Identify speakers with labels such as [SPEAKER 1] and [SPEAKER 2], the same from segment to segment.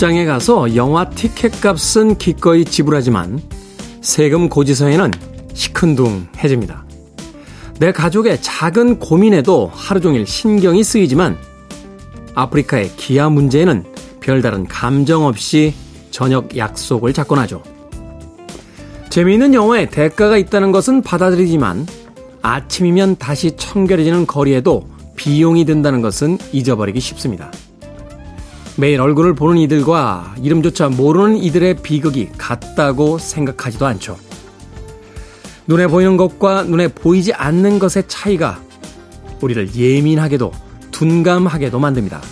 [SPEAKER 1] 극장에 가서 영화 티켓 값은 기꺼이 지불하지만 세금 고지서에는 시큰둥해집니다. 내 가족의 작은 고민에도 하루 종일 신경이 쓰이지만 아프리카의 기아 문제에는 별다른 감정 없이 저녁 약속을 잡곤 하죠. 재미있는 영화에 대가가 있다는 것은 받아들이지만 아침이면 다시 청결해지는 거리에도 비용이 든다는 것은 잊어버리기 쉽습니다. 매일 얼굴을 보는 이들과 이름조차 모르는 이들의 비극이 같다고 생각하지도 않죠. 눈에 보이는 것과 눈에 보이지 않는 것의 차이가 우리를 예민하게도 둔감하게도 만듭니다.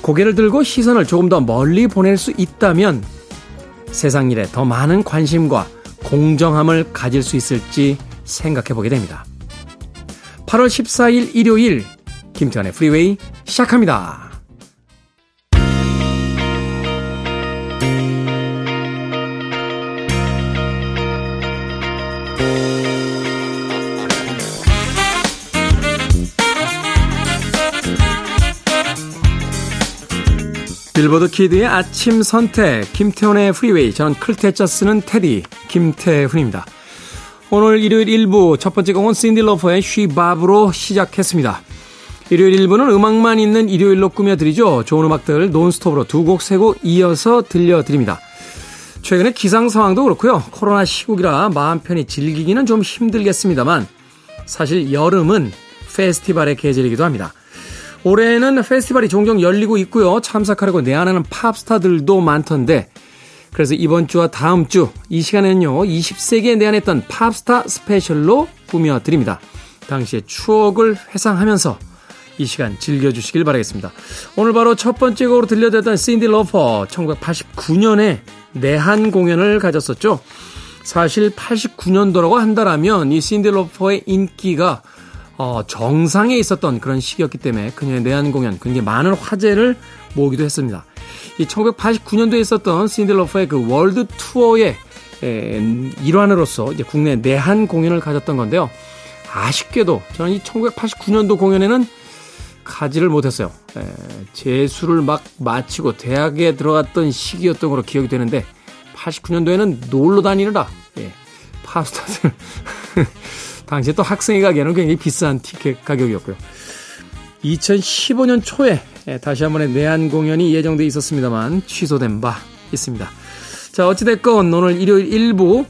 [SPEAKER 1] 고개를 들고 시선을 조금 더 멀리 보낼 수 있다면 세상 일에 더 많은 관심과 공정함을 가질 수 있을지 생각해 보게 됩니다. 8월 14일 일요일 김태훈의 프리웨이 시작합니다. 빌보드 키드의 아침 선택, 김태훈의 프리웨이. 저는 클 태 자 쓰는 태디, 김태훈입니다. 오늘 일요일 1부 첫 번째 곡은 신딜러퍼의 쉬밥으로 시작했습니다. 일요일 1부는 음악만 있는 일요일로 꾸며드리죠. 좋은 음악들 논스톱으로 두 곡, 세 곡 이어서 들려드립니다. 최근에 기상 상황도 그렇고요. 코로나 시국이라 마음 편히 즐기기는 좀 힘들겠습니다만 사실 여름은 페스티벌의 계절이기도 합니다. 올해는 페스티벌이 종종 열리고 있고요. 참석하려고 내한하는 팝스타들도 많던데 그래서 이번 주와 다음 주 이 시간에는요. 20세기에 내한했던 팝스타 스페셜로 꾸며드립니다. 당시의 추억을 회상하면서 이 시간 즐겨주시길 바라겠습니다. 오늘 바로 첫 번째 곡으로 들려드렸던 신디 로퍼 1989년에 내한 공연을 가졌었죠. 사실 89년도라고 한다라면 이 신디 로퍼의 인기가 어, 정상에 있었던 그런 시기였기 때문에 그녀의 내한 공연 굉장히 많은 화제를 모으기도 했습니다. 이 1989년도에 있었던 신디 로퍼의 그 월드 투어의 에, 일환으로서 이제 국내 내한 공연을 가졌던 건데요. 아쉽게도 저는 이 1989년도 공연에는 가지를 못했어요. 에, 재수를 막 마치고 대학에 들어갔던 시기였던 걸로 기억이 되는데 89년도에는 놀러 다니느라 예, 팝스타들 당시에 또 학생이 가기에는 굉장히 비싼 티켓 가격이었고요. 2015년 초에 예, 다시 한번의 내한 공연이 예정돼 있었습니다만 취소된 바 있습니다. 자, 어찌됐건 오늘 일요일 1부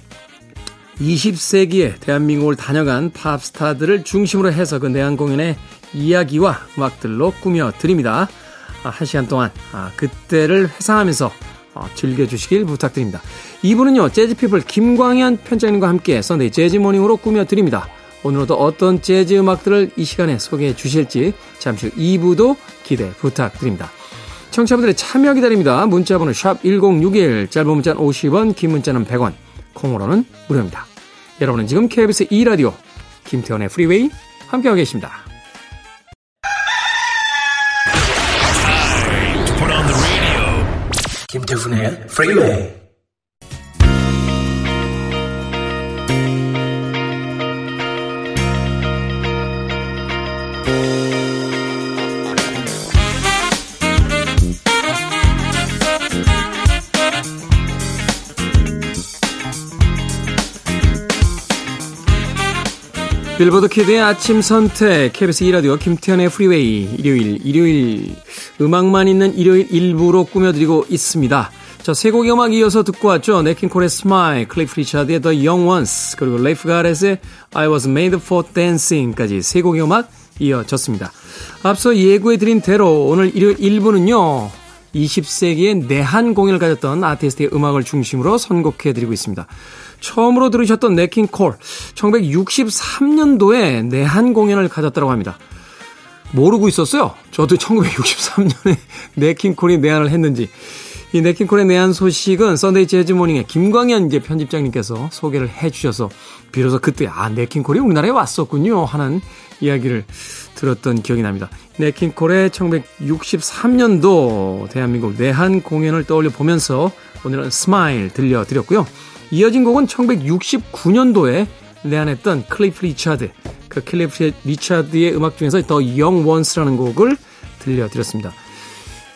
[SPEAKER 1] 20세기에 대한민국을 다녀간 팝스타들을 중심으로 해서 그 내한 공연의 이야기와 음악들로 꾸며드립니다. 아, 한 시간 동안 아, 그때를 회상하면서 어, 즐겨주시길 부탁드립니다. 2부는요, 재즈피플 김광현 편집장님과 함께 썬데이 재즈모닝으로 꾸며드립니다. 오늘도 어떤 재즈 음악들을 이 시간에 소개해 주실지 잠시 후 2부도 기대 부탁드립니다. 청취자분들의 참여 기다립니다. 문자번호 샵 1061, 짧은 문자는 50원, 긴 문자는 100원, 콩으로는 무료입니다. 여러분은 지금 KBS 2라디오 김태훈의 프리웨이 함께하고 계십니다. 김태훈의 프리웨이 빌보드 키드의 아침 선택, KBS 2라디오 김태훈의 프리웨이, 일요일, 일요일, 음악만 있는 일요일 1부로 꾸며드리고 있습니다. 자, 세 곡의 음악 이어서 듣고 왔죠. 냇킹콜의 Smile, 클리프 리차드의 The Young Ones, 그리고 레이프 가렛의 I Was Made for Dancing까지 세 곡의 음악 이어졌습니다. 앞서 예고해드린 대로 오늘 일요일 1부는요, 20세기의 내한 공연을 가졌던 아티스트의 음악을 중심으로 선곡해드리고 있습니다. 처음으로 들으셨던 냇킹콜 1963년도에 내한 공연을 가졌다고 합니다. 모르고 있었어요. 저도 1963년에 냇킹콜이 내한을 했는지. 이 냇킹콜의 내한 소식은 Sunday Jazz Morning의 김광현 이제 편집장님께서 소개를 해 주셔서 비로소 그때 아 냇킹콜이 우리나라에 왔었군요 하는 이야기를 들었던 기억이 납니다. 냇킹콜의 1963년도 대한민국 내한 공연을 떠올려 보면서 오늘은 Smile 들려드렸고요. 이어진 곡은 1969년도에 내한했던 클리프 리차드, 그 클리프 리차드의 음악 중에서 The Young Ones라는 곡을 들려드렸습니다.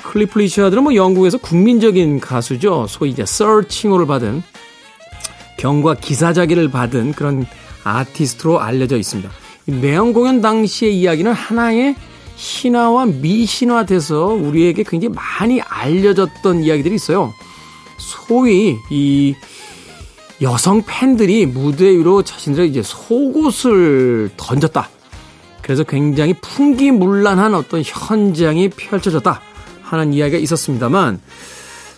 [SPEAKER 1] 클리프 리처드는 뭐 영국에서 국민적인 가수죠. 소위 이제 Sir 칭호를 받은 경과 기사작위를 받은 그런 아티스트로 알려져 있습니다. 내한 공연 당시의 이야기는 하나의 신화와 미신화돼서 우리에게 굉장히 많이 알려졌던 이야기들이 있어요. 소위 이 여성 팬들이 무대 위로 자신들의 이제 속옷을 던졌다. 그래서 굉장히 풍기문란한 어떤 현장이 펼쳐졌다 하는 이야기가 있었습니다만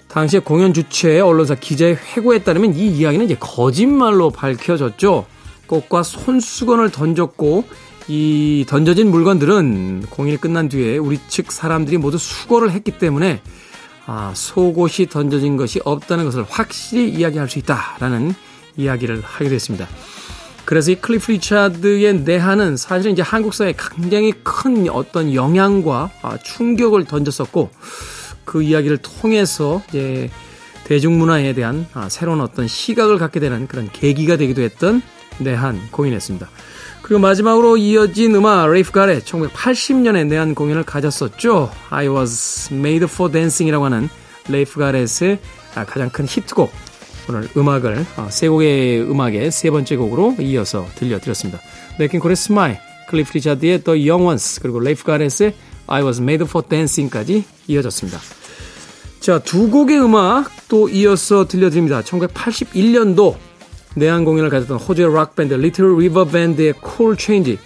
[SPEAKER 1] 당시에 공연 주최 언론사 기자의 회고에 따르면 이 이야기는 이제 거짓말로 밝혀졌죠. 꽃과 손수건을 던졌고 이 던져진 물건들은 공연이 끝난 뒤에 우리 측 사람들이 모두 수거를 했기 때문에 아, 속옷이 던져진 것이 없다는 것을 확실히 이야기할 수 있다라는 이야기를 하게 됐습니다. 그래서 이 클리프 리차드의 내한은 사실은 이제 한국 사회에 굉장히 큰 어떤 영향과 아, 충격을 던졌었고 그 이야기를 통해서 이제 대중문화에 대한 아, 새로운 어떤 시각을 갖게 되는 그런 계기가 되기도 했던 내한 공연이었습니다. 그리고 마지막으로 이어진 음악 레이프 가렛 1980년에 내한 공연을 가졌었죠. I was made for dancing이라고 하는 레이프 가렛의 아, 가장 큰 히트곡 오늘 음악을 어, 세 곡의 음악의 세 번째 곡으로 이어서 들려드렸습니다. 냇킹콜의 Smile, 클리프 리차드의 The Young Ones 그리고 레이프 가렛의 I was made for dancing까지 이어졌습니다. 자, 두 곡의 음악 또 이어서 들려드립니다. 1981년도 내한 공연을 가졌던 호주의 락밴드 리틀 리버 밴드의 Cool Change.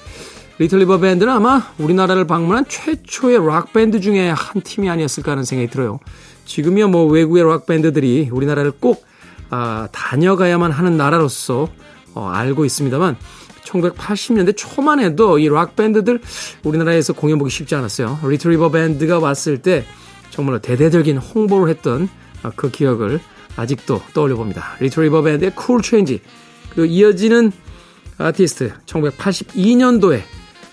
[SPEAKER 1] 리틀 리버 밴드는 아마 우리나라를 방문한 최초의 락밴드 중에 한 팀이 아니었을까 하는 생각이 들어요. 지금이야 뭐 외국의 락밴드들이 우리나라를 꼭 아, 다녀가야만 하는 나라로서 어, 알고 있습니다만 1980년대 초만 해도 이 락밴드들 우리나라에서 공연 보기 쉽지 않았어요. 리틀 리버 밴드가 왔을 때 정말로 대대적인 홍보를 했던 그 기억을 아직도 떠올려 봅니다. 리틀 리버 밴드의 Cool Change 그리고 이어지는 아티스트 1982년도에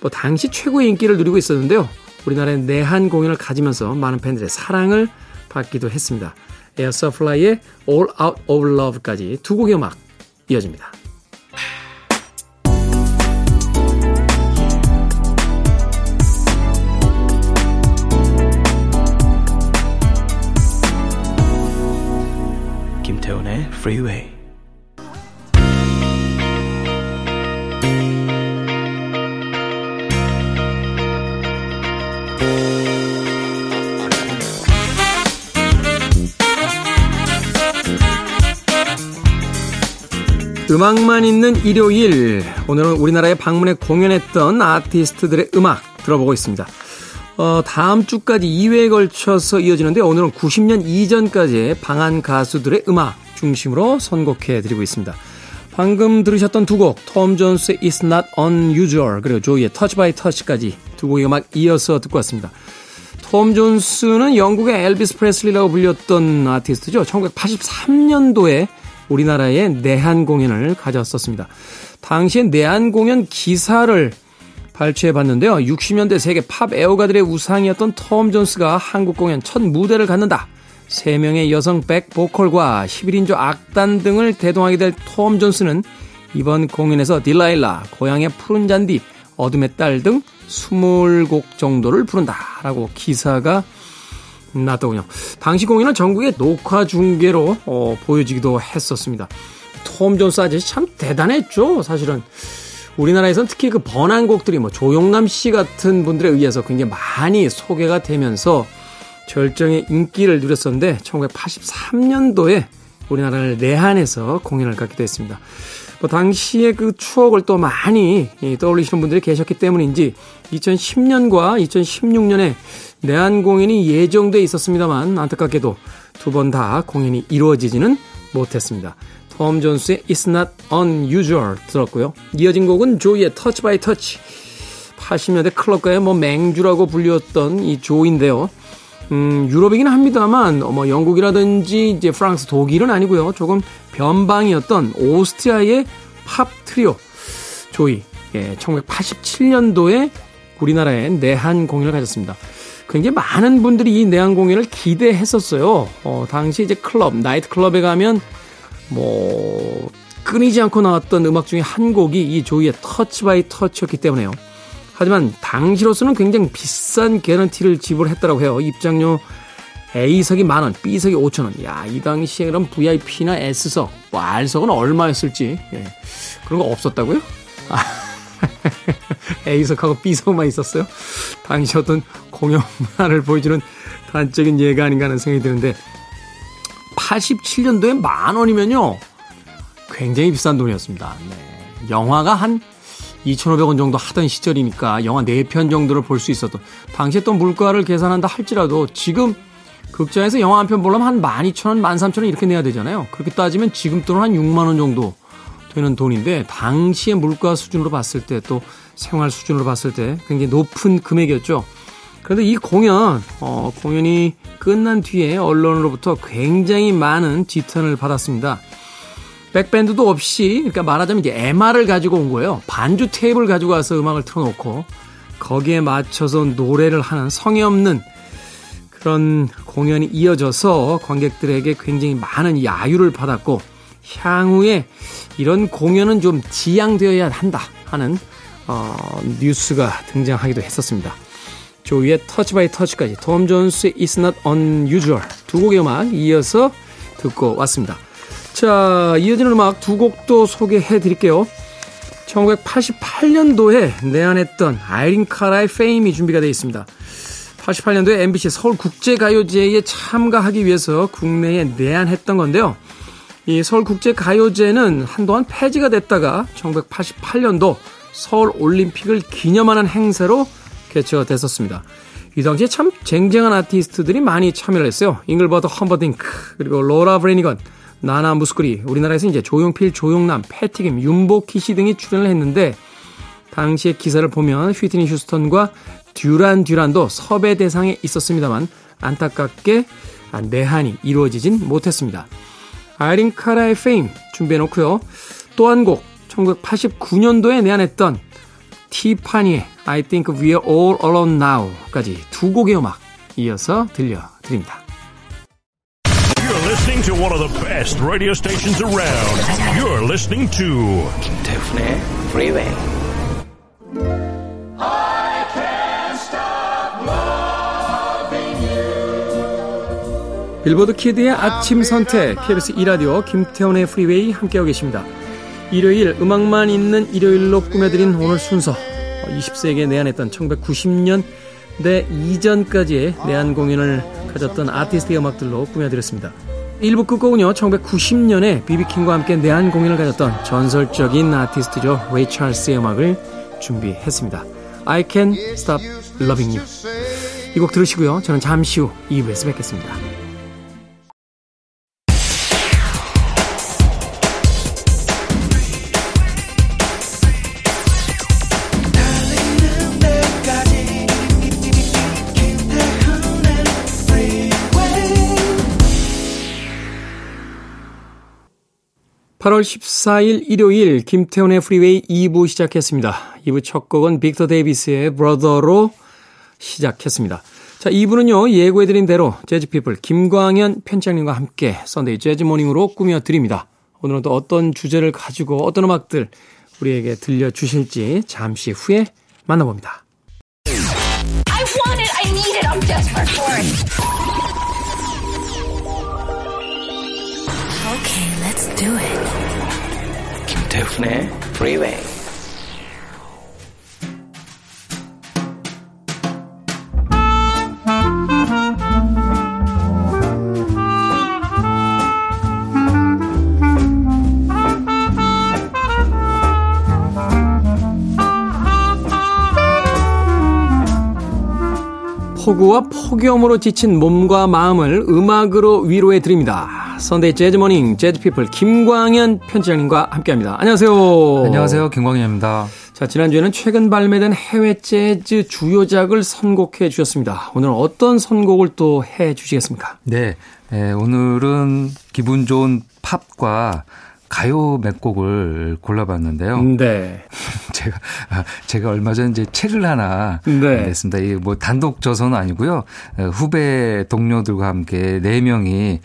[SPEAKER 1] 뭐 당시 최고의 인기를 누리고 있었는데요. 우리나라의 내한 공연을 가지면서 많은 팬들의 사랑을 받기도 했습니다. 에어서플라이의 All Out of Love까지 두 곡의 음악 이어집니다. 김태훈의 Freeway 음악만 있는 일요일 오늘은 우리나라에 방문해 공연했던 아티스트들의 음악 들어보고 있습니다. 어, 다음 주까지 2회에 걸쳐서 이어지는데 오늘은 90년 이전까지의 방한 가수들의 음악 중심으로 선곡해 드리고 있습니다. 방금 들으셨던 두 곡, 톰 존스의 It's Not Unusual 그리고 조이의 Touch by Touch까지 두 곡의 음악 이어서 듣고 왔습니다. 톰 존스는 영국의 엘비스 프레슬리라고 불렸던 아티스트죠. 1983년도에 우리나라의 내한 공연을 가졌었습니다. 당시에 내한 공연 기사를 발췌해 봤는데요. 60년대 세계 팝 애호가들의 우상이었던 톰 존스가 한국 공연 첫 무대를 갖는다. 3명의 여성 백 보컬과 11인조 악단 등을 대동하게 될 톰 존스는 이번 공연에서 딜라일라, 고향의 푸른 잔디, 어둠의 딸 등 20곡 정도를 부른다라고 기사가 났더군요. 당시 공연은 전국의 녹화 중계로 어, 보여지기도 했었습니다. 톰 존스 아저씨 참 대단했죠, 사실은. 우리나라에선 특히 그 번안곡들이 뭐 조용남 씨 같은 분들에 의해서 굉장히 많이 소개가 되면서 절정의 인기를 누렸었는데 1983년도에 우리나라를 내한해서 공연을 갖기도 했습니다. 뭐 당시의 그 추억을 또 많이 떠올리시는 분들이 계셨기 때문인지 2010년과 2016년에 내한 공연이 예정돼 있었습니다만 안타깝게도 두 번 다 공연이 이루어지지는 못했습니다. 톰 존스의 It's Not Unusual 들었고요. 이어진 곡은 조이의 Touch by Touch. 80년대 클럽가의 뭐 맹주라고 불렸던 이 조인데요. 음, 유럽이긴 합니다만, 뭐 영국이라든지 이제 프랑스, 독일은 아니고요. 조금 변방이었던 오스트리아의 팝 트리오 조이. 예, 1987년도에 우리나라에 내한 공연을 가졌습니다. 굉장히 많은 분들이 이 내한 공연을 기대했었어요. 어, 당시 이제 클럽, 나이트 클럽에 가면 뭐 끊이지 않고 나왔던 음악 중에 한 곡이 이 조이의 Touch by Touch였기 때문에요. 하지만 당시로서는 굉장히 비싼 개런티를 지불했다고 해요. 입장료 A석이 만 원, B석이 5천 원. 야, 이 당시에 그럼 VIP나 S석, 뭐 R석은 얼마였을지. 예. 그런 거 없었다고요? 아, A석하고 B석만 있었어요? 당시 어떤 공연 문화를 보여주는 단적인 예가 아닌가 하는 생각이 드는데 87년도에 만 원이면요. 굉장히 비싼 돈이었습니다. 네. 영화가 한 2,500원 정도 하던 시절이니까 영화 4편 정도를 볼 수 있었던 당시에 또 물가를 계산한다 할지라도 지금 극장에서 영화 한 편 보려면 한 12,000원, 13,000원 이렇게 내야 되잖아요. 그렇게 따지면 지금 돈은 한 6만 원 정도 되는 돈인데 당시의 물가 수준으로 봤을 때 또 생활 수준으로 봤을 때 굉장히 높은 금액이었죠. 그런데 이 공연, 어, 공연이 끝난 뒤에 언론으로부터 굉장히 많은 지탄을 받았습니다. 백밴드도 없이, 그러니까 말하자면 이제 MR을 가지고 온 거예요. 반주 테이블 가지고 와서 음악을 틀어놓고 거기에 맞춰서 노래를 하는 성의 없는 그런 공연이 이어져서 관객들에게 굉장히 많은 야유를 받았고 향후에 이런 공연은 좀 지양되어야 한다 하는 어, 뉴스가 등장하기도 했었습니다. 조이의 Touch by Touch까지 톰 존스의 It's Not Unusual 두 곡의 음악 이어서 듣고 왔습니다. 자, 이어지는 음악 두 곡도 소개해 드릴게요. 1988년도에 내한했던 아이린 카라의 Fame이 준비가 되어 있습니다. 88년도에 MBC 서울국제가요제에 참가하기 위해서 국내에 내한했던 건데요. 이 서울국제가요제는 한동안 폐지가 됐다가 1988년도 서울올림픽을 기념하는 행사로 개최가 됐었습니다. 이 당시에 참 쟁쟁한 아티스트들이 많이 참여를 했어요. 잉글버트 험퍼딩크, 그리고 로라 브레니건, 나나 무스크리, 우리나라에서 이제 조용필, 조영남, 패티김, 윤복희 씨 등이 출연을 했는데, 당시의 기사를 보면 휘트니 휴스턴과 듀란 듀란도 섭외 대상에 있었습니다만, 안타깝게 내한이 이루어지진 못했습니다. 아이린 카라의 페임 준비해놓고요. 또 한 곡, 1989년도에 내한했던 티파니의 I think we're all alone now까지 두 곡의 음악 이어서 들려드립니다.
[SPEAKER 2] You're listening to one of the best radio stations around. You're listening to 김태훈의 Freeway. I can't stop
[SPEAKER 1] loving you. 빌보드 키드의 아침 선택 KBS 2라디오 김태훈의 프리웨이 함께하고 계십니다. 일요일 음악만 있는 일요일로 꾸며드린 오늘 순서 20세기에 내한했던 1990년 대 이전까지의 내한 공연을 가졌던 아티스트의 음악들로 꾸며드렸습니다. 1부 끝곡은요 1990년에 비비킹과 함께 내한 공연을 가졌던 전설적인 아티스트죠 레이 찰스의 음악을 준비했습니다. I Can Stop Loving You 이 곡 들으시고요 저는 잠시 후 2부에서 뵙겠습니다. 8월 14일 일요일 김태훈의 프리웨이 2부 시작했습니다. 2부 첫 곡은 빅터 데이비스의 Brother로 시작했습니다. 자, 2부는요, 예고해드린 대로 재즈피플 김광현 편집장님과 함께 Sunday Jazz Morning으로 꾸며드립니다. 오늘은 또 어떤 주제를 가지고 어떤 음악들 우리에게 들려주실지 잠시 후에 만나봅니다. Let's do it. 김태훈의 Freeway. 폭우와 폭염으로 지친 몸과 마음을 음악으로 위로해 드립니다. Sunday Jazz Morning 재즈 피플 김광현 편집장님과 함께합니다. 안녕하세요.
[SPEAKER 3] 안녕하세요. 김광현입니다.
[SPEAKER 1] 자, 지난주에는 최근 발매된 해외 재즈 주요작을 선곡해 주셨습니다. 오늘은 어떤 선곡을 또 해 주시겠습니까?
[SPEAKER 3] 네. 네, 오늘은 기분 좋은 팝과 가요 몇 곡을 골라봤는데요.
[SPEAKER 1] 네.
[SPEAKER 3] 제가 아, 제가 얼마 전에 이제 책을 하나 네. 냈습니다. 이 뭐 단독 저서는 아니고요. 후배 동료들과 함께 네 명이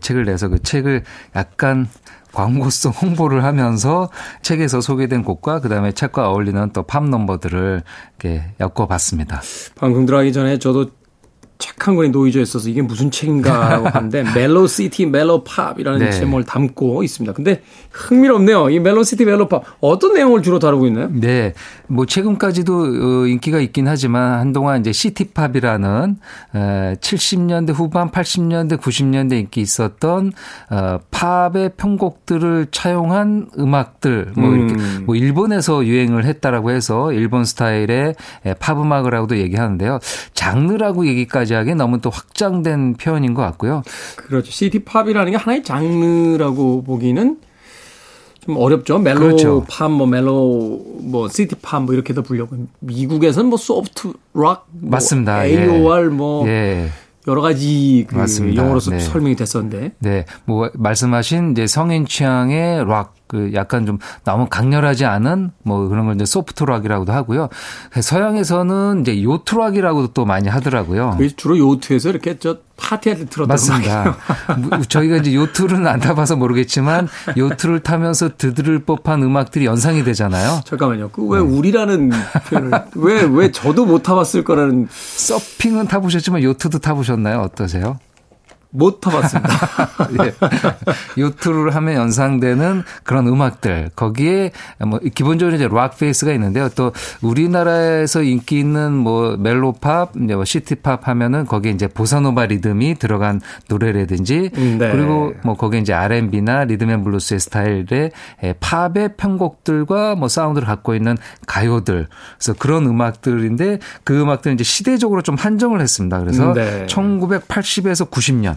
[SPEAKER 3] 책을 내서 그 책을 약간 광고성 홍보를 하면서 책에서 소개된 곡과 그다음에 책과 어울리는 또 팝 넘버들을 이렇게 엮어봤습니다.
[SPEAKER 1] 방송 들어가기 전에 저도 책 한 권이 놓여져 있어서 이게 무슨 책인가 하는데 Mellow City Mellow Pop이라는 네. 제목을 담고 있습니다. 근데 흥미롭네요. 이 Mellow City Mellow Pop 어떤 내용을 주로 다루고 있나요?
[SPEAKER 3] 네. 뭐 최근까지도 어, 인기가 있긴 하지만 한동안 이제 city pop이라는 70년대 후반 80년대 90년대 인기 있었던 어, 팝의 편곡들을 차용한 음악들 뭐 이렇게 음. 뭐 일본에서 유행을 했다라고 해서 일본 스타일의 팝 음악이라고도 얘기하는데요. 장르라고 얘기까지 하기엔 너무 또 확장된 표현인 것 같고요.
[SPEAKER 1] 그렇죠. city pop이라는 게 하나의 장르라고 보기는 좀 어렵죠. mellow
[SPEAKER 3] 그렇죠.
[SPEAKER 1] 팝, 뭐 mellow, 뭐 city pop, 뭐 이렇게도 불리고. 미국에서는 뭐 soft rock, 뭐
[SPEAKER 3] 맞습니다.
[SPEAKER 1] AOR, 예. 뭐 예. 여러 가지 그
[SPEAKER 3] 맞습니다.
[SPEAKER 1] 용어로서 네. 설명이 됐었는데.
[SPEAKER 3] 네, 뭐 말씀하신 이제 성인 취향의 락, 그 약간 좀 너무 강렬하지 않은 뭐 그런 걸 이제 소프트락이라고도 하고요. 서양에서는 이제 요트락이라고도 또 많이 하더라고요.
[SPEAKER 1] 주로 요트에서 이렇게 저 파티할 때 틀었던
[SPEAKER 3] 맞습니다. 저희가 이제 요트를 안 타봐서 모르겠지만 요트를 타면서 드들을 법한 음악들이 연상이 되잖아요.
[SPEAKER 1] 잠깐만요. 그왜 네. 우리라는 표현을 왜왜 왜 저도 못 타봤을 거라는
[SPEAKER 3] 서핑은 타보셨지만 요트도 타보셨나요? 어떠세요?
[SPEAKER 1] 못 타봤습니다. 예.
[SPEAKER 3] 요트를 하면 연상되는 그런 음악들 거기에 뭐 기본적으로 이제 rock base가 있는데요. 또 우리나라에서 인기 있는 뭐 mellow pop, 이제 뭐 city pop 하면은 거기에 이제 보사노바 리듬이 들어간 노래라든지 네. 그리고 뭐 거기에 이제 R&B나 rhythm and blues의 스타일의 팝의 편곡들과 뭐 사운드를 갖고 있는 가요들 그래서 그런 음악들인데 그 음악들은 이제 시대적으로 좀 한정을 했습니다. 그래서 네. 1980에서 90년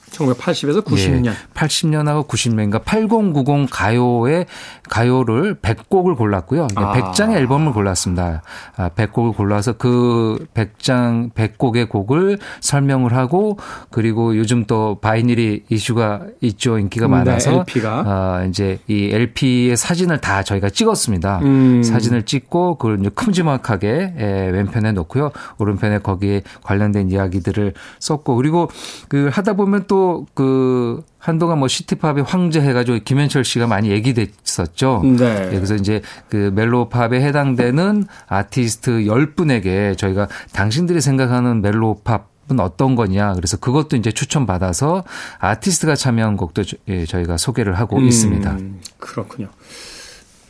[SPEAKER 1] 1980에서 90년. 예,
[SPEAKER 3] 80년하고 90년인가 8090 가요의 가요를 100곡을 골랐고요. 아. 100장의 앨범을 골랐습니다. 아, 100곡을 골라서 그 100장 100곡의 곡을 설명을 하고 그리고 요즘 또 바이닐이 이슈가 있죠. 인기가 네, 많아서
[SPEAKER 1] 네, LP가
[SPEAKER 3] 아, 이제 이 LP의 사진을 다 저희가 찍었습니다. 음. 사진을 찍고 그걸 이제 큼지막하게 예, 왼편에 놓고요. 오른편에 거기에 관련된 이야기들을 썼고 그리고 그 하다 보면 또그 한동안 뭐 시티팝의 황제 해가지고 김현철 씨가 많이 얘기됐었죠. 네. 예, 그래서 이제 그 멜로팝에 해당되는 아티스트 10분에게 저희가 당신들이 생각하는 멜로팝 은 어떤 거냐. 그래서 그것도 이제 추천받아서 아티스트가 참여한 곡도 예, 저희가 소개를 하고 음, 있습니다.
[SPEAKER 1] 그렇군요.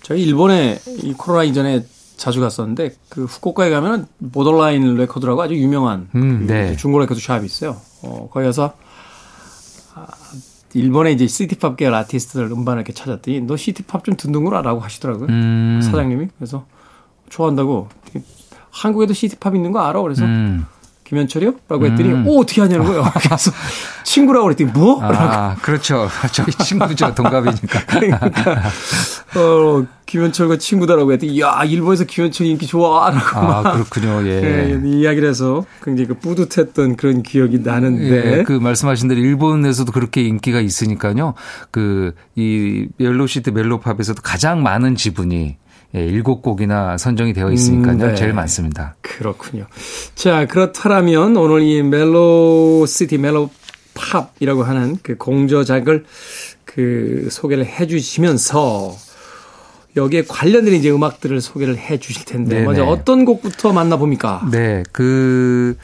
[SPEAKER 1] 저희 일본에 이 코로나 이전에 자주 갔었는데 그 후쿠오카에 가면 Borderline 레코드라고 아주 유명한 음, 그 네. 중고 레코드 shop이 있어요. 어, 거기 가서 일본의 이제 city pop 계열 아티스트들 음반을 이렇게 찾았더니 너 city pop 좀 듣는구나라고 하시더라고요. 음. 사장님이. 그래서 좋아한다고. 한국에도 city pop 있는 거 알아? 그래서 음. 김현철이요? 라고 했더니, 음. 오, 어떻게 아냐는 거예요. 그래서 친구라고 그랬더니, 뭐?
[SPEAKER 3] 아, 그렇죠. 저희 친구죠. 동갑이니까.
[SPEAKER 1] 그러니까, 어, 김현철과 친구다라고 했더니, 야, 일본에서 김현철 인기 좋아. 라고.
[SPEAKER 3] 아, 그렇군요. 예.
[SPEAKER 1] 네, 이야기를 해서 굉장히 그 뿌듯했던 그런 기억이 나는데.
[SPEAKER 3] 예, 그 말씀하신 대로 일본에서도 그렇게 인기가 있으니까요. 그, 이 멜로시트 멜로팝에서도 가장 많은 지분이 예, 일곱 곡이나 선정이 되어 있으니까요. 음, 네. 제일 많습니다.
[SPEAKER 1] 그렇군요. 자, 그렇다면 오늘 이 멜로 시티 멜로 팝이라고 하는 그 공저작을 그 소개를 해 주시면서 여기에 관련된 이제 음악들을 소개를 해 주실 텐데 네네. 먼저 어떤 곡부터 만나봅니까?
[SPEAKER 3] 네. 그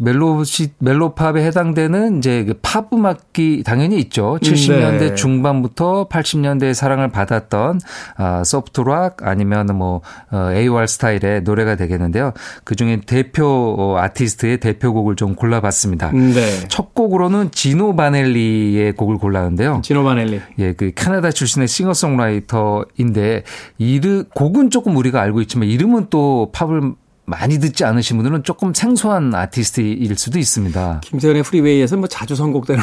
[SPEAKER 3] 멜로시 멜로팝에 해당되는 이제 그 팝 음악기 당연히 있죠. 70년대 네. 중반부터 80년대의 사랑을 받았던 아 소프트락 아니면 뭐 어, AOR 스타일의 노래가 되겠는데요. 그 중에 대표 어, 아티스트의 대표곡을 좀 골라봤습니다. 네. 첫 곡으로는 지노 바넬리의 곡을 골랐는데요.
[SPEAKER 1] 지노 바넬리.
[SPEAKER 3] 예, 그 캐나다 출신의 싱어송라이터인데 이르 곡은 조금 우리가 알고 있지만 이름은 또 팝을 많이 듣지 않으신 분들은 조금 생소한 아티스트일 수도 있습니다.
[SPEAKER 1] 김세현의 프리웨이에서 뭐 자주 선곡되는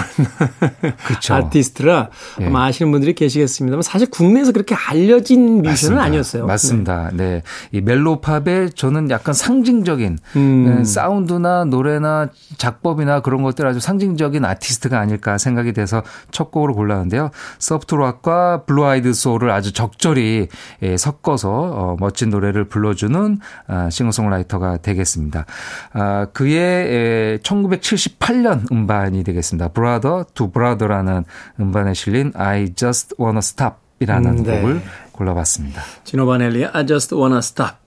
[SPEAKER 1] 그렇죠. 아티스트라 네. 아마 아시는 분들이 계시겠습니다만 사실 국내에서 그렇게 알려진 뮤지션은 아니었어요.
[SPEAKER 3] 맞습니다. 네. 네. 이 mellow pop의 저는 약간 상징적인 음. 네, 사운드나 노래나 작법이나 그런 것들 아주 상징적인 아티스트가 아닐까 생각이 돼서 첫 곡으로 골랐는데요. soft rock과 blue-eyed soul을 아주 적절히 예, 섞어서 어, 멋진 노래를 불러주는 아, 싱어송라이터 싱어라이터가 되겠습니다. 아, 그의 1978년 음반이 되겠습니다. Brother to Brother라는 음반에 실린 I Just Wanna Stop 이라는 음, 네. 곡을 골라봤습니다.
[SPEAKER 1] 지노바넬리의 I Just Wanna Stop.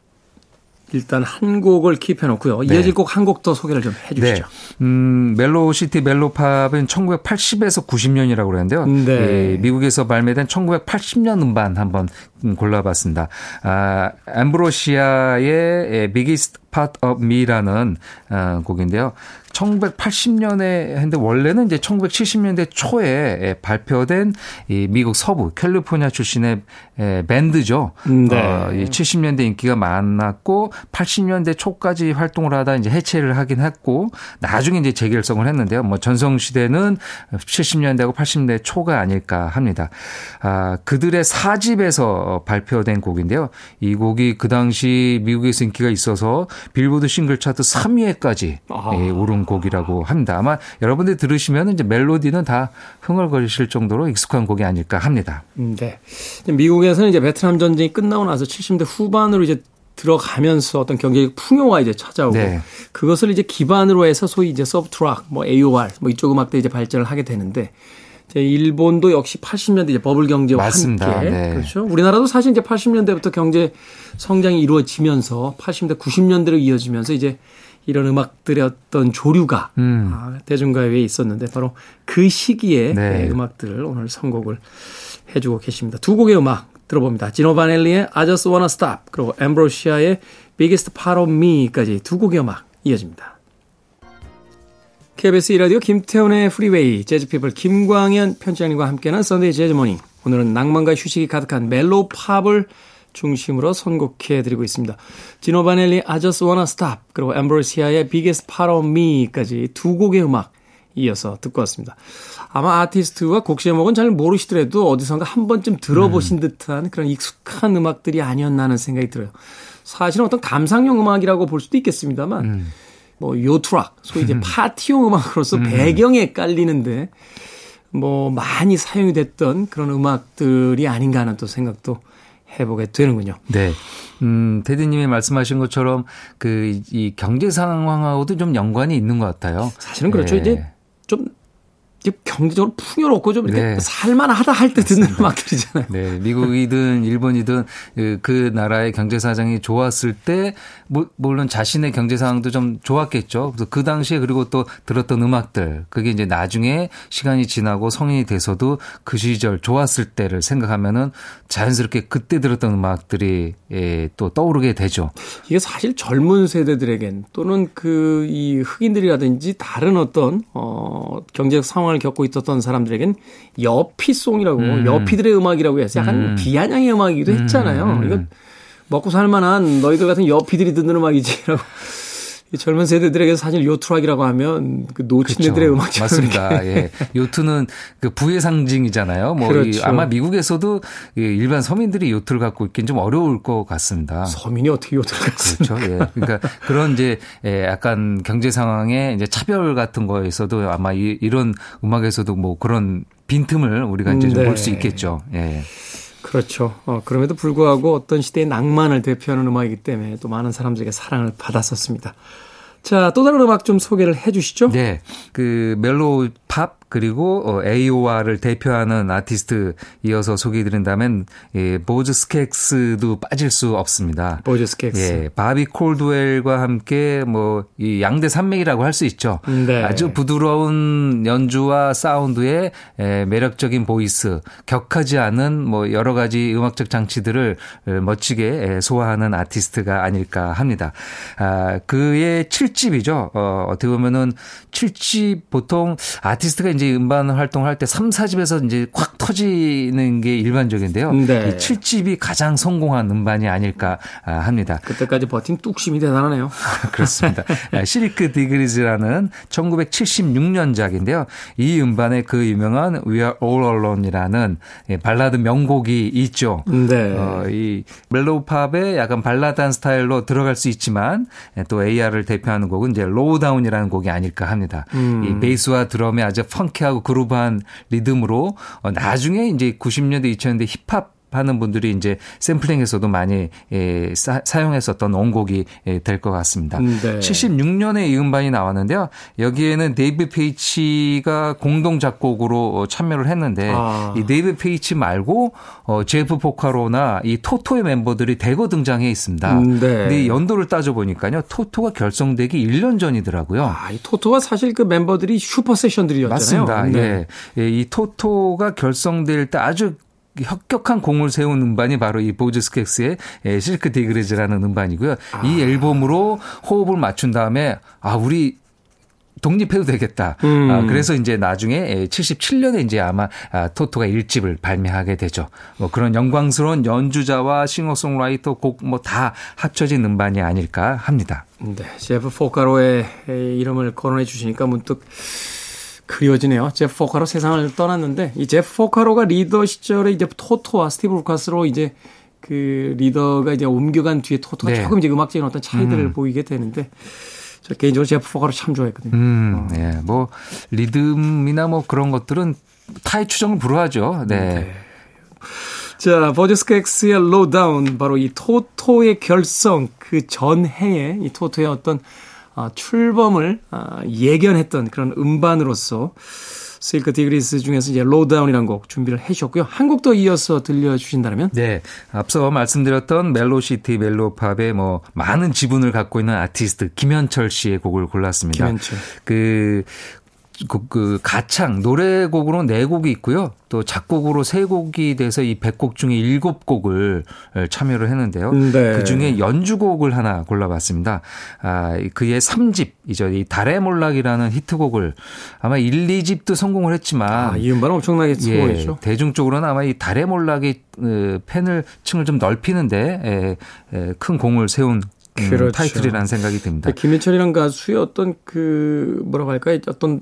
[SPEAKER 1] 일단 한 곡을 킵해 놓고요. 네. 이어질 곡 한 곡 더 소개를 좀 해 주시죠. 네.
[SPEAKER 3] 음, 멜로시티 멜로팝은 1980에서 90년이라고 그러는데요. 네. 예, 미국에서 발매된 1980년 음반 한번 골라봤습니다. 아, 엠브로시아의 비기스트 Part of Me라는 어, 곡인데요. 1980년에 했는데 원래는 이제 1970년대 초에 발표된 이 미국 서부 캘리포니아 출신의 밴드죠. 네. 어, 70년대 인기가 많았고 80년대 초까지 활동을 하다 이제 해체를 하긴 했고 나중에 이제 재결성을 했는데요. 뭐 전성 시대는 70년대하고 80년대 초가 아닐까 합니다. 아, 그들의 사집에서 발표된 곡인데요. 이 곡이 그 당시 미국에서 인기가 있어서 빌보드 싱글 차트 3위에까지 아. 예, 오른 곡이라고 합니다. 아마 여러분들 들으시면 이제 멜로디는 다 흥얼거리실 정도로 익숙한 곡이 아닐까 합니다.
[SPEAKER 1] 음, 네. 미국에서는 이제 베트남 전쟁이 끝나고 나서 70대 후반으로 이제 들어가면서 어떤 경제적 풍요가 이제 찾아오고 네. 그것을 이제 기반으로 해서 소위 이제 서브트락, 뭐 AOR, 뭐 이쪽 음악들 이제 발전을 하게 되는데 이제 일본도 역시 80년대 이제 버블 경제와 맞습니다. 함께 네. 그렇죠. 우리나라도 사실 이제 80년대부터 경제 성장이 이루어지면서 80년대 90년대로 이어지면서 이제 이런 음악들의 어떤 조류가 음. 아, 대중가요에 있었는데 바로 그 시기에 네. 음악들을 오늘 선곡을 해주고 계십니다. 두 곡의 음악 들어봅니다. 지노 바넬리의 I Just Wanna Stop 그리고 엠브로시아의 Biggest Part of Me까지 두 곡의 음악 이어집니다. KBS 이라디오 김태훈의 Freeway 재즈피플 김광현 편집장님과 함께하는 Sunday Jazz Morning 오늘은 낭만과 휴식이 가득한 mellow pop을 중심으로 선곡해 드리고 있습니다. 지노 바넬리 I Just Wanna Stop 그리고 엠브로시아의 Biggest Part of Me까지 두 곡의 음악 이어서 듣고 왔습니다. 아마 아티스트와 곡 제목은 잘 모르시더라도 어디선가 한 번쯤 들어보신 음. 듯한 그런 익숙한 음악들이 아니었나 하는 생각이 들어요. 사실은 어떤 감상용 음악이라고 볼 수도 있겠습니다만 음. 뭐 요트락, 소위 이제 파티용 음악으로서 음. 배경에 깔리는데 뭐 많이 사용이 됐던 그런 음악들이 아닌가 하는 또 생각도 해보게 되는군요.
[SPEAKER 3] 네. 음, 대디님이 말씀하신 것처럼 그 이 경제 상황하고도 좀 연관이 있는 것 같아요.
[SPEAKER 1] 사실은 그렇죠. 네. 이제 좀 경제적으로 풍요롭고 좀 이렇게 네. 살만하다 할 때 듣는 음악들이잖아요.
[SPEAKER 3] 네, 미국이든 일본이든 그, 그 나라의 경제 사정이 좋았을 때 물론 자신의 경제 상황도 좀 좋았겠죠. 그래서 그 당시에 그리고 또 들었던 음악들 그게 이제 나중에 시간이 지나고 성인이 돼서도 그 시절 좋았을 때를 생각하면은 자연스럽게 그때 들었던 음악들이 예, 또 떠오르게 되죠.
[SPEAKER 1] 이게 사실 젊은 세대들에겐 또는 그 이 흑인들이라든지 다른 어떤 어 경제적 상황 상황을 겪고 있었던 사람들에겐 여피송이라고 음. 여피들의 음악이라고 해서 약간 음. 비아냥의 음악이기도 했잖아요. 음. 이거 먹고 살만한 너희들 같은 여피들이 듣는 음악이지라고 젊은 세대들에게 사실 요트락이라고 하면 그 노친네들의 그렇죠. 음악처럼
[SPEAKER 3] 맞습니다. 예. 요트는 그 부의 상징이잖아요. 뭐 그렇죠. 아마 미국에서도 일반 서민들이 요트를 갖고 있긴 좀 어려울 것 같습니다.
[SPEAKER 1] 서민이 어떻게 요트를 갖습니까?
[SPEAKER 3] 그렇죠. 예. 그러니까 그런 이제 예, 약간 경제 상황에 이제 차별 같은 거에서도 아마 이, 이런 음악에서도 뭐 그런 빈틈을 우리가 이제 네. 볼수 있겠죠. 예.
[SPEAKER 1] 그렇죠. 어, 그럼에도 불구하고 어떤 시대의 낭만을 대표하는 음악이기 때문에 또 많은 사람들에게 사랑을 받았었습니다. 자, 또 다른 음악 좀 소개를 해 주시죠.
[SPEAKER 3] 네. 그 mellow pop 그리고 어, AOR을 대표하는 아티스트 이어서 소개해드린다면 예, 보즈 스캑스도 빠질 수 없습니다.
[SPEAKER 1] 보즈 스캑스.
[SPEAKER 3] 예, 바비 콜드웰과 함께 뭐 이 양대 산맥이라고 할 수 있죠. 네. 아주 부드러운 연주와 사운드의 예, 매력적인 보이스, 격하지 않은 뭐 여러 가지 음악적 장치들을 멋지게 예, 소화하는 아티스트가 아닐까 합니다. 아, 그의 7집이죠. 어, 어떻게 보면은 7집 보통 아티스트가 이제 음반 활동을 할때 3, 4집에서 이제 콱 터지는 게 일반적인데요. 네. 이 7집이 가장 성공한 음반이 아닐까 아, 합니다.
[SPEAKER 1] 그때까지 버틴 뚝심이 대단하네요.
[SPEAKER 3] 그렇습니다. Silk Degrees라는 1976년작인데요. 이 음반에 그 유명한 We're All Alone이라는 예, 발라드 명곡이 있죠. 네. 어, 이 mellow pop의 약간 발라드한 스타일로 들어갈 수 있지만 예, 또 AOR을 대표하는 곡은 이제 Lowdown이라는 곡이 아닐까 합니다. 음. 이 베이스와 드럼의 아주 funky하고 groove한 리듬으로 어, 나중에 이제 90년대 2000년대 힙합 하는 분들이 이제 샘플링에서도 많이 예, 사, 용했었던 원곡이 예, 될 것 같습니다. 네. 76년에 이 음반이 나왔는데요. 여기에는 데이브 페이치가 공동 작곡으로 참여를 했는데 아. 이 데이브 페이치 말고 어, 제프 포카로 이 토토의 멤버들이 대거 등장해 있습니다. 음, 네. 근데 연도를 따져 보니까요. 토토가 결성되기 1년 전이더라고요.
[SPEAKER 1] 아, 이 토토가 사실 그 멤버들이 super session들이었잖아요.
[SPEAKER 3] 맞습니다. 네. 예. 예. 이 토토가 결성될 때 아주 혁혁한 공을 세운 음반이 바로 이 보즈 스캑스의 예, Silk Degrees라는 음반이고요. 아. 이 앨범으로 호흡을 맞춘 다음에 아 우리 독립해도 되겠다. 음. 아, 그래서 이제 나중에 77년에 이제 아마 아, 토토가 1집을 발매하게 되죠. 뭐 그런 영광스러운 연주자와 싱어송라이터 곡 뭐 다 합쳐진 음반이 아닐까 합니다.
[SPEAKER 1] 네. 제프 포카로의 이름을 거론해 주시니까 문득 그리워지네요. 제프 포카로 세상을 떠났는데 이 제프 포카로가 리더 시절에 이제 토토와 스티브 루카서로 이제 그 리더가 이제 옮겨간 뒤에 토토가 네. 조금 이제 음악적인 어떤 차이들을 음. 보이게 되는데 저 개인적으로 제프 포카로 참 좋아했거든요.
[SPEAKER 3] 음, 어. 네. 뭐 리듬이나 뭐 그런 것들은 타의 추종을 불허하죠. 네. 네.
[SPEAKER 1] 자, 보즈 스캑스의 Lowdown 바로 이 토토의 결성 그 전해에 이 토토의 어떤 아, 출범을 아, 예견했던 그런 음반으로서 Silk Degrees 중에서 이제 Lowdown이라는 곡 준비를 해 주셨고요. 한 곡 더 이어서 들려주신다면?
[SPEAKER 3] 네. 앞서 말씀드렸던 mellow city, mellow pop의 뭐 많은 지분을 갖고 있는 아티스트 김현철 씨의 곡을 골랐습니다.
[SPEAKER 1] 김현철.
[SPEAKER 3] 그 그, 그 가창 노래곡으로 네 곡이 있고요. 또 작곡으로 세 곡이 돼서 이 100곡 중에 7곡을 참여를 했는데요. 네. 그 중에 연주곡을 하나 골라봤습니다. 아, 그의 3집이죠. 이 달의 몰락이라는 히트곡을 아마 1, 2집도 성공을 했지만 아,
[SPEAKER 1] 이 음반은 엄청나게 성공했죠.
[SPEAKER 3] 예, 대중 적으로는 아마 이 달의 몰락이 어, 팬을 층을 좀 넓히는데 에, 에, 큰 공을 세운 음, 그렇죠. 타이틀이라는 생각이 듭니다.
[SPEAKER 1] 김현철이란 가수의 어떤 그 뭐라고 할까요? 어떤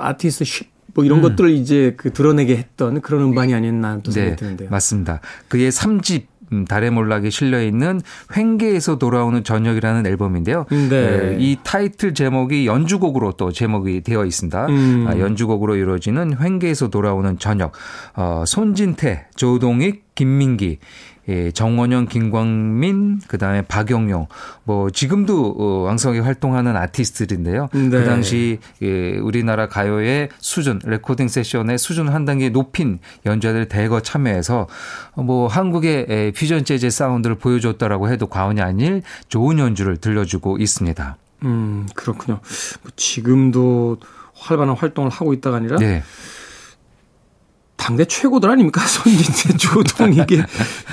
[SPEAKER 1] 아티스트 쉽뭐 이런 음. 것들을 이제 그 드러내게 했던 그런 음반이 아니었나 또 생각이 네, 드는데요.
[SPEAKER 3] 맞습니다. 그의 3집 음, 달의 몰락에 실려 있는 횡계에서 돌아오는 저녁이라는 앨범인데요. 네. 이 타이틀 제목이 연주곡으로 또 제목이 되어 있습니다. 음. 아, 연주곡으로 이루어지는 횡계에서 돌아오는 저녁. 어, 손진태, 조동익, 김민기 예, 정원영, 김광민, 그 다음에 박영용, 뭐 지금도 어, 왕성하게 활동하는 아티스트들인데요. 네. 그 당시 예, 우리나라 가요의 수준, 레코딩 세션의 수준을 한 단계 높인 연주자들 대거 참여해서 뭐 한국의 예, 퓨전 재즈 사운드를 보여줬다라고 해도 과언이 아닐 좋은 연주를 들려주고 있습니다.
[SPEAKER 1] 음, 그렇군요. 뭐 지금도 활발한 활동을 하고 있다가 아니라 네. 당대 최고들 아닙니까? 손진태, 조동익의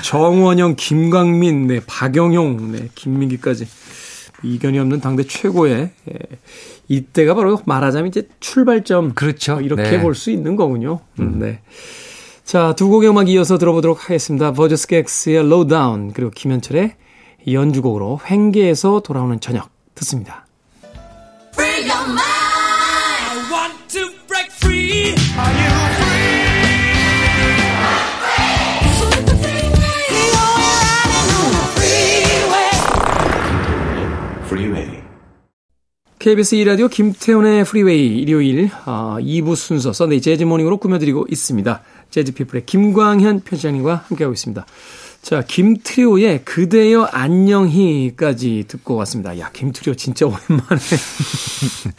[SPEAKER 1] 정원영, 김광민, 네, 박영용, 네, 김민기까지 이견이 없는 당대 최고의 예, 이때가 바로 말하자면 이제 출발점
[SPEAKER 3] 그렇죠.
[SPEAKER 1] 이렇게 네. 볼수 있는 거군요. 음. 네. 자, 두 곡의 음악 이어서 들어보도록 하겠습니다. 보즈 스캑스의 Lowdown 그리고 김현철의 연주곡으로 횡계에서 돌아오는 저녁 듣습니다. KBS 2라디오 김태훈의 Freeway 일요일 어, 2부 순서 Sunday Jazz Morning으로 꾸며드리고 있습니다. 재즈피플의 김광현 편집장님과 함께하고 있습니다. 자, 김트리오의 그대여 안녕히까지 듣고 왔습니다. 야, 김트리오 진짜 오랜만에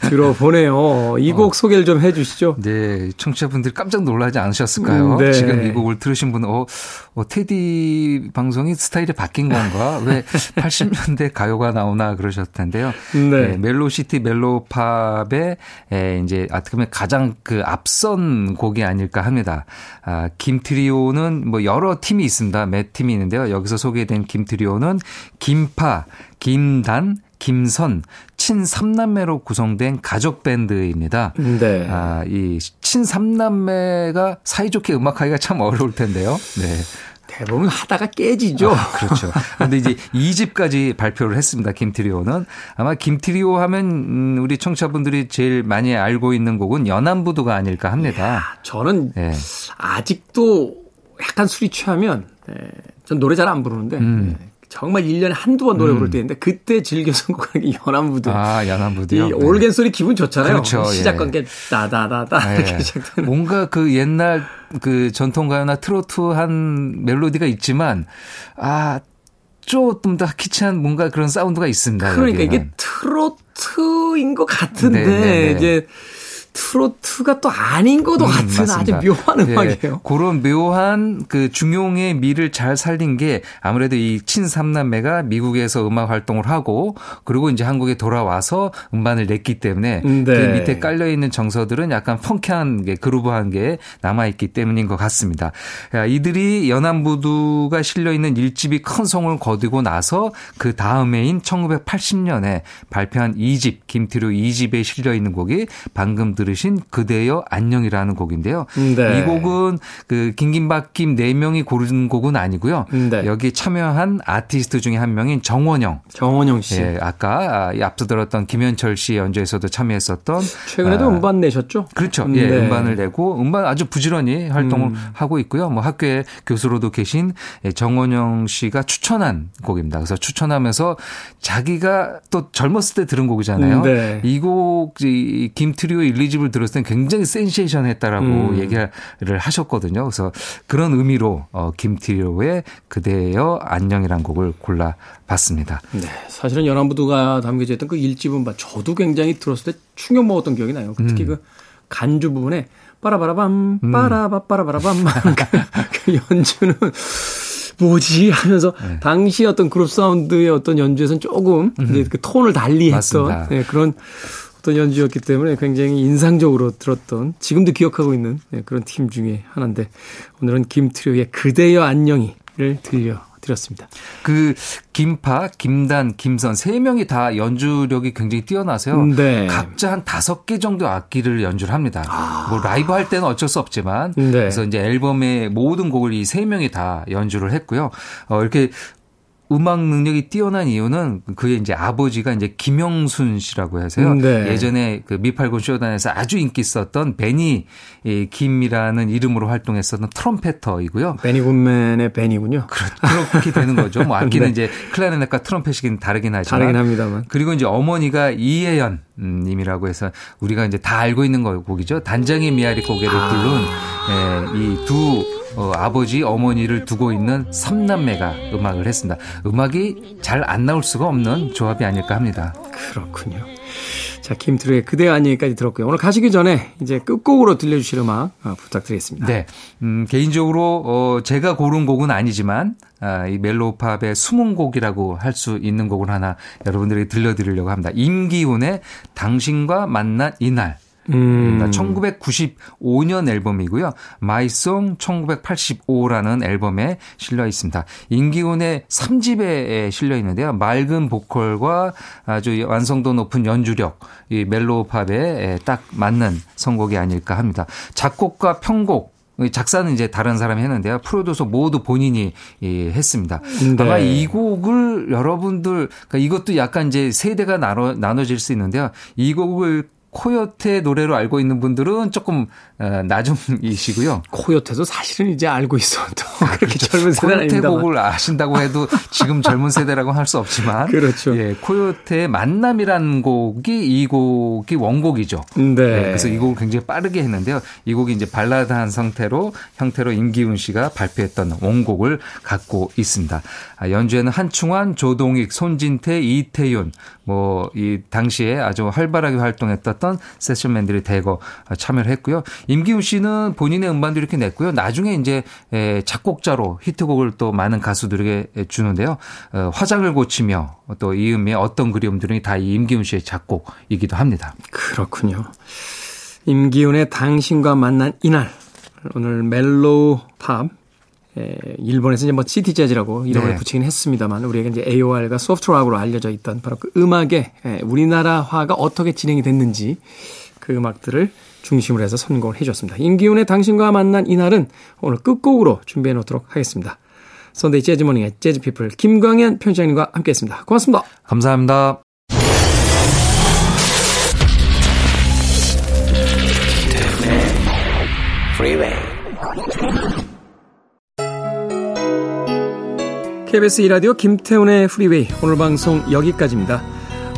[SPEAKER 1] 들어보네요. 이곡 어. 소개를 좀 해주시죠.
[SPEAKER 3] 네, 청취자분들 깜짝 놀라지 않으셨을까요? 음, 네. 지금 이 곡을 들으신 분은 어, 어, 테디 방송이 스타일이 바뀐 건가? 왜 80년대 가요가 나오나 그러셨을 텐데요. 네. 네 멜로시티 멜로팝의 에, 이제 어떻게 보면 가장 그 앞선 곡이 아닐까 합니다. 아, 김트리오는 뭐 여러 팀이 있습니다. 몇 팀이 있는데요. 여기서 소개된 김트리오는 김파, 김단, 김선, 친삼남매로 구성된 가족 밴드입니다. 네. 아, 이 친삼남매가 사이좋게 음악하기가 참 어려울 텐데요. 네.
[SPEAKER 1] 대부분 하다가 깨지죠. 아,
[SPEAKER 3] 그렇죠. 근데 이제 2집까지 발표를 했습니다. 김트리오는. 아마 김트리오 하면 음, 우리 청취자분들이 제일 많이 알고 있는 곡은 연안부두가 아닐까 합니다. 이야,
[SPEAKER 1] 저는 네. 아직도 약간 술이 취하면 네, 전 노래 잘 안 부르는데 음. 네, 정말 1년에 한두 번 노래 음. 부를 때 있는데 그때 즐겨 선곡하는 게 연안부두.
[SPEAKER 3] 아, 연안부두요?
[SPEAKER 1] 이 올겐 소리 기분 좋잖아요. 그렇죠. 시작 관계 예. 따다다다 예. 이렇게 시작되는.
[SPEAKER 3] 뭔가 그 옛날 그 전통가요나 트로트 한 멜로디가 있지만 아 조금 더 키치한 뭔가 그런 사운드가 있습니다.
[SPEAKER 1] 그러니까 여기는. 이게 트로트인 것 같은데 네네네. 네, 네. 이제 트로트가 또 아닌 것도 음, 같은 맞습니다. 아주 묘한 예, 음악이에요. 네,
[SPEAKER 3] 그런 묘한 그 중용의 미를 잘 살린 게 아무래도 이 친삼남매가 미국에서 음악 활동을 하고 그리고 이제 한국에 돌아와서 음반을 냈기 때문에 네. 그 밑에 깔려 있는 정서들은 약간 펑키한 게 그루브한 게 남아 있기 때문인 것 같습니다. 이들이 연안부두가 실려 있는 일집이 큰 성을 거두고 나서 그 다음해인 1980년에 발표한 2집 김태료 2집에 실려 있는 곡이 방금 들 들으신 그대여 안녕이라는 곡인데요. 네. 이 곡은 그 김김박김 네 명이 고른 곡은 아니고요. 네. 여기 참여한 아티스트 중에 한 명인 정원영.
[SPEAKER 1] 정원영 씨.
[SPEAKER 3] 예, 아까 앞서 들었던 김현철 씨 연주에서도 참여했었던
[SPEAKER 1] 최근에도 아, 음반 내셨죠?
[SPEAKER 3] 그렇죠. 예, 네. 음반을 내고 음반 아주 부지런히 활동을 음. 하고 있고요. 뭐 학교에 교수로도 계신 예, 정원영 씨가 추천한 곡입니다. 그래서 추천하면서 자기가 또 젊었을 때 들은 곡이잖아요. 음, 네. 이곡 김트리오 1, 저희 집을 들었을 땐 굉장히 센세이션 했다라고 음. 얘기를 하셨거든요. 그래서 그런 의미로 어, 김태효의 그대여 안녕이란 곡을 골라봤습니다.
[SPEAKER 1] 네. 사실은 연안부두가 담겨져 있던 그 일집은 저도 굉장히 들었을 때 충격 먹었던 기억이 나요. 그 특히 음. 그 간주 부분에 빠라바라밤, 음. 빠라바, 빠라바라밤. 그, 그 연주는 뭐지 하면서 네. 당시 어떤 그룹 사운드의 어떤 연주에서는 조금 음. 이제 그 톤을 달리 했던 네, 그런 어떤 연주였기 때문에 굉장히 인상적으로 들었던 지금도 기억하고 있는 네, 그런 팀 중에 하나인데 오늘은 김트리오의 그대여 안녕히를 들려 드렸습니다.
[SPEAKER 3] 그 김파, 김단, 김선 세 명이 다 연주력이 굉장히 뛰어나서요. 네. 각자 한 다섯 개 정도 악기를 연주를 합니다. 아. 뭐 라이브 할 때는 어쩔 수 없지만 네. 그래서 이제 앨범의 모든 곡을 이 세 명이 다 연주를 했고요. 어 이렇게 음악 능력이 뛰어난 이유는 그의 이제 아버지가 이제 김영순 씨라고 해서요. 네. 예전에 그 미팔군 쇼단에서 아주 인기 있었던 베니 김이라는 이름으로 활동했었던 트럼페터이고요.
[SPEAKER 1] 베니 굿맨의 베니군요.
[SPEAKER 3] 그렇게 되는 거죠. 뭐 악기는 네. 이제 클라리넷과 트럼펫이긴 다르긴 하지만.
[SPEAKER 1] 다르긴 합니다만.
[SPEAKER 3] 그리고 이제 어머니가 이혜연 님이라고 해서 우리가 이제 다 알고 있는 곡이죠. 단장의 미아리 고개를 부른 아. 예, 이두 어, 아버지, 어머니를 두고 있는 삼남매가 음악을 했습니다. 음악이 잘 안 나올 수가 없는 조합이 아닐까 합니다.
[SPEAKER 1] 그렇군요. 자, 김트루의 그대 아니까지 들었고요. 오늘 가시기 전에 이제 끝곡으로 들려주실 음악 어, 부탁드리겠습니다.
[SPEAKER 3] 네. 음, 개인적으로, 어, 제가 고른 곡은 아니지만, 아, 이 멜로팝의 숨은 곡이라고 할 수 있는 곡을 하나 여러분들에게 들려드리려고 합니다. 임기훈의 당신과 만난 이날. 음. 1995년 앨범이고요. 마이송 1985라는 앨범에 실려 있습니다. 임기훈의 3집에 실려 있는데요. 맑은 보컬과 아주 완성도 높은 연주력, 이 멜로팝에 딱 맞는 선곡이 아닐까 합니다. 작곡과 편곡 작사는 이제 다른 사람이 했는데요. 프로듀서 모두 본인이 했습니다. 네. 아마 이 곡을 여러분들 그러니까 이것도 약간 이제 세대가 나눠 나눠질 수 있는데요. 이 곡을 코요테 노래로 알고 있는 분들은 조금 어, 나중이시고요.
[SPEAKER 1] 코요테도 사실은 이제 알고 있어도 아, 그렇게 그렇죠. 젊은 세대는
[SPEAKER 3] 코요테 곡을 아신다고 해도 지금 젊은 세대라고 할 수 없지만
[SPEAKER 1] 그렇죠.
[SPEAKER 3] 예, 코요테의 만남이라는 곡이 이 곡이 원곡이죠. 네. 네. 그래서 이 곡을 굉장히 빠르게 했는데요. 이 곡이 이제 발라드한 상태로 형태로 임기훈 씨가 발표했던 원곡을 갖고 있습니다. 아, 연주에는 한충환, 조동익, 손진태, 이태윤 뭐 이 당시에 아주 활발하게 활동했던 세션맨들이 대거 참여를 했고요. 임기훈 씨는 본인의 음반도 이렇게 냈고요. 나중에 이제 작곡자로 히트곡을 또 많은 가수들에게 주는데요. 어, 화장을 고치며 또 이음의 어떤 그리움 들이 다 임기훈 씨의 작곡이기도 합니다.
[SPEAKER 1] 그렇군요. 임기훈의 당신과 만난 이날 오늘 mellow pop 일본에서 이제 뭐 city jazz라고 이름을 네. 붙이긴 했습니다만 우리에게 이제 AOR과 soft rock으로 알려져 있던 바로 그 음악의 우리나라화가 어떻게 진행이 됐는지 그 음악들을 중심으로 해서 선곡을 해주셨습니다. 임기훈의 당신과 만난 이날은 오늘 끝곡으로 준비해 놓도록 하겠습니다. 선데이 재즈모닝의 재즈피플 김광현 편집장님과 함께했습니다. 고맙습니다.
[SPEAKER 3] 감사합니다.
[SPEAKER 1] KBS 이라디오 김태훈의 Freeway 오늘 방송 여기까지입니다.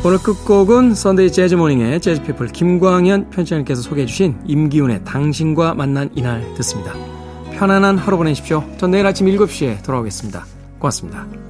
[SPEAKER 1] 오늘 끝곡은 Sunday Jazz Morning의 재즈피플 김광현 편집장님께서 소개해 주신 임기훈의 당신과 만난 이날 듣습니다. 편안한 하루 보내십시오. 전 내일 아침 7시에 돌아오겠습니다. 고맙습니다.